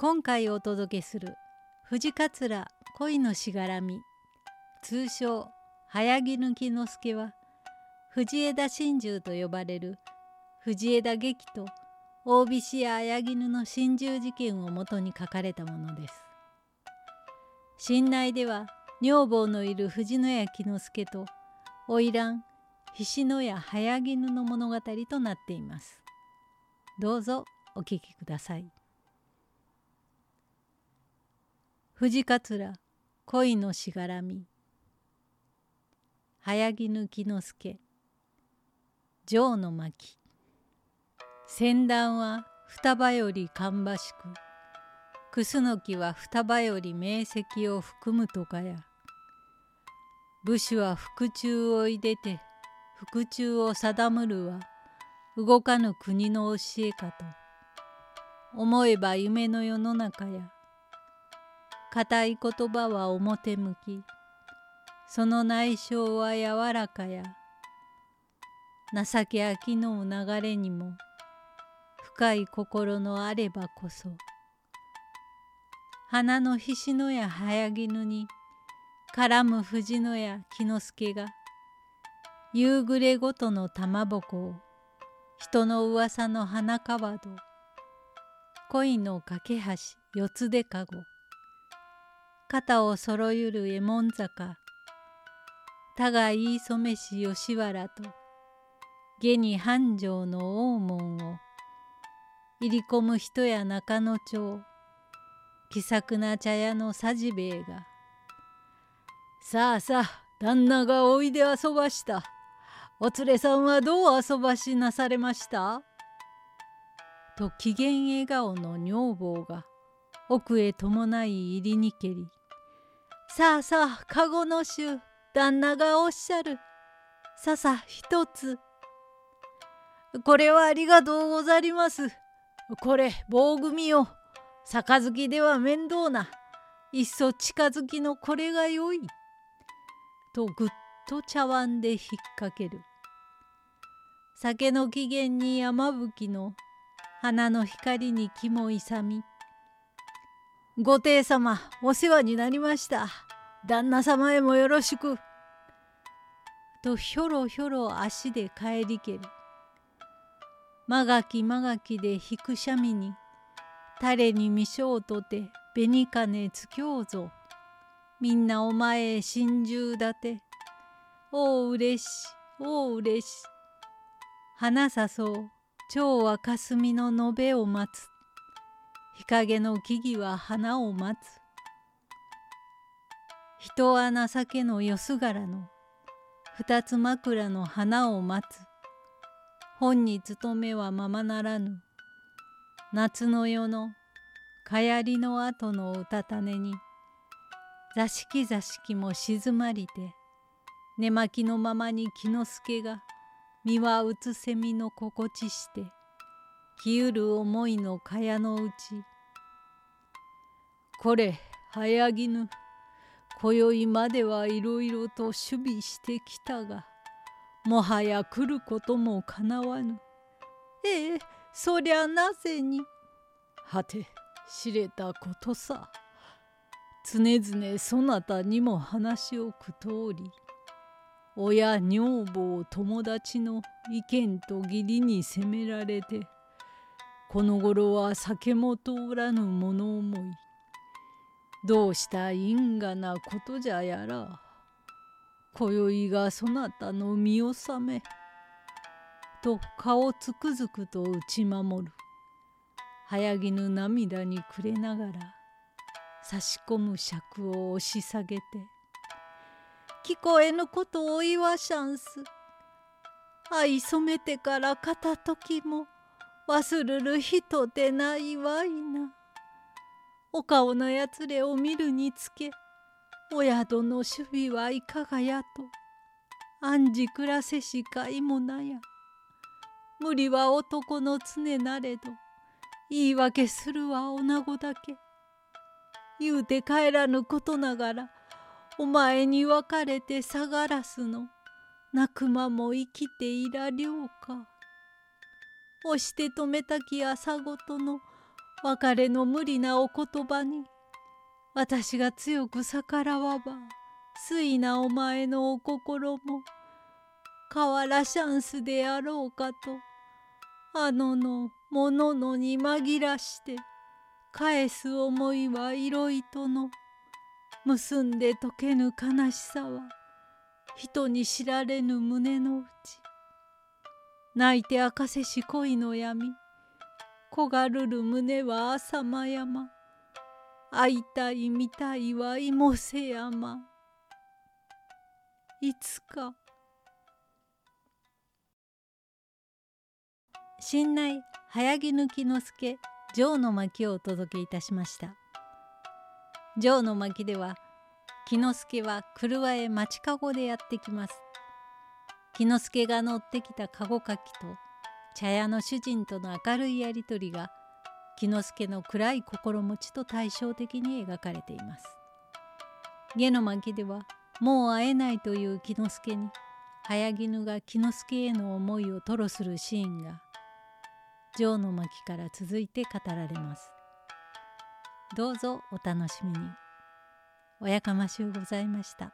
今回お届けする藤桂恋のしがらみ通称早木抜之助は藤枝真珠と呼ばれる藤枝劇と大菱や綾絹の心中事件をもとに書かれたものです。信内では女房のいる藤野屋木之助と花魁菱野屋早絹の物語となっています。どうぞお聞きください。藤桂恋のしがらみ。早木抜之助。城の巻。船団は双葉より芳しく。楠木は双葉より明晰を含むとかや。武士は腹中をいでて腹中を定むるは動かぬ国の教えかと。思えば夢の世の中や。固い言葉は表向き。その内省は柔らかや。情け飽きの流れにも。深い心のあればこそ。花の菱のや早絹に。絡む藤野や木之助が。夕暮れごとの玉ぼこを。人の噂の花川戸恋の架け橋四つでかご肩をそろゆる右衛門坂田が言い染めし吉原と下に繁盛の大門を入り込む人や中野町気さくな茶屋のさじべえが「さあさあ旦那がおいで遊ばしたお連れさんはどう遊ばしなされました?」と機嫌笑顔の女房が奥へ伴い入りにけりさあさあ、かごの衆、旦那がおっしゃる。ささ、一つ。これはありがとうござります。これ、棒組よ。杯では面倒な。いっそ近づきのこれがよい。とぐっと茶碗で引っ掛ける。酒の起源に山吹の花の光に気も勇みご帝様、お世話になりました。旦那様へもよろしく。とひょろひょろ足で帰りける。まがきまがきで引くしゃみに、タレにみしょうとて紅金つきょうぞ。みんなお前へ心中だて。おううれし、おううれし。花さそう、蝶は霞の延べを待つ。日陰の木々は花を待つ。人は情けのよすがらの二つ枕の花を待つ。本に勤めはままならぬ。夏の夜のかやりの後のうたた寝に座敷座敷も静まりて寝巻きのままに木之助が身はうつせみの心地してきうる思いのかやのうちこれ早ぎぬ今宵まではいろいろと守備してきたがもはや来ることもかなわぬ。ええそりゃなぜに。はて知れたことさ。常々そなたにも話をく通り親女房友達の意見と義理に責められてこの頃は酒も通らぬ物思いどうした因果なことじゃやら。今宵がそなたの見納め。と顔つくづくと打ち守る。早ぎぬ涙に暮れながら。差し込む尺を押し下げて。聞こえぬことを言わしゃんす。愛染めてから片時も忘るる人でないわいな。お顔のやつれを見るにつけ、お宿の守備はいかがやと、暗示暮らせしかいもなや。無理は男の常なれど、言い訳するは女子だけ。言うて帰らぬことながら、お前に別れて下がらすの、泣く間も生きていらりょうか。押して止めたき朝ごとの別れの無理なお言葉に私が強く逆らわばいなお前のお心も変わらシャンスであろうかとあののもののに紛らして返す思いはいろいとの結んで解けぬ悲しさは人に知られぬ胸の内泣いて明かせし恋の闇焦がるる胸は浅間山会いたい見たいは芋瀬山いつか。新内早木抜き之助城の巻をお届けいたしました。城の巻では木之助は車へ町かごでやってきます。木之助が乗ってきた籠かきと茶屋の主人との明るいやり取りが木之助の暗い心持ちと対照的に描かれています。下の巻ではもう会えないという木之助に早絹が木之助への思いを吐露するシーンが城の巻から続いて語られます。どうぞお楽しみに。おやかましゅうございました。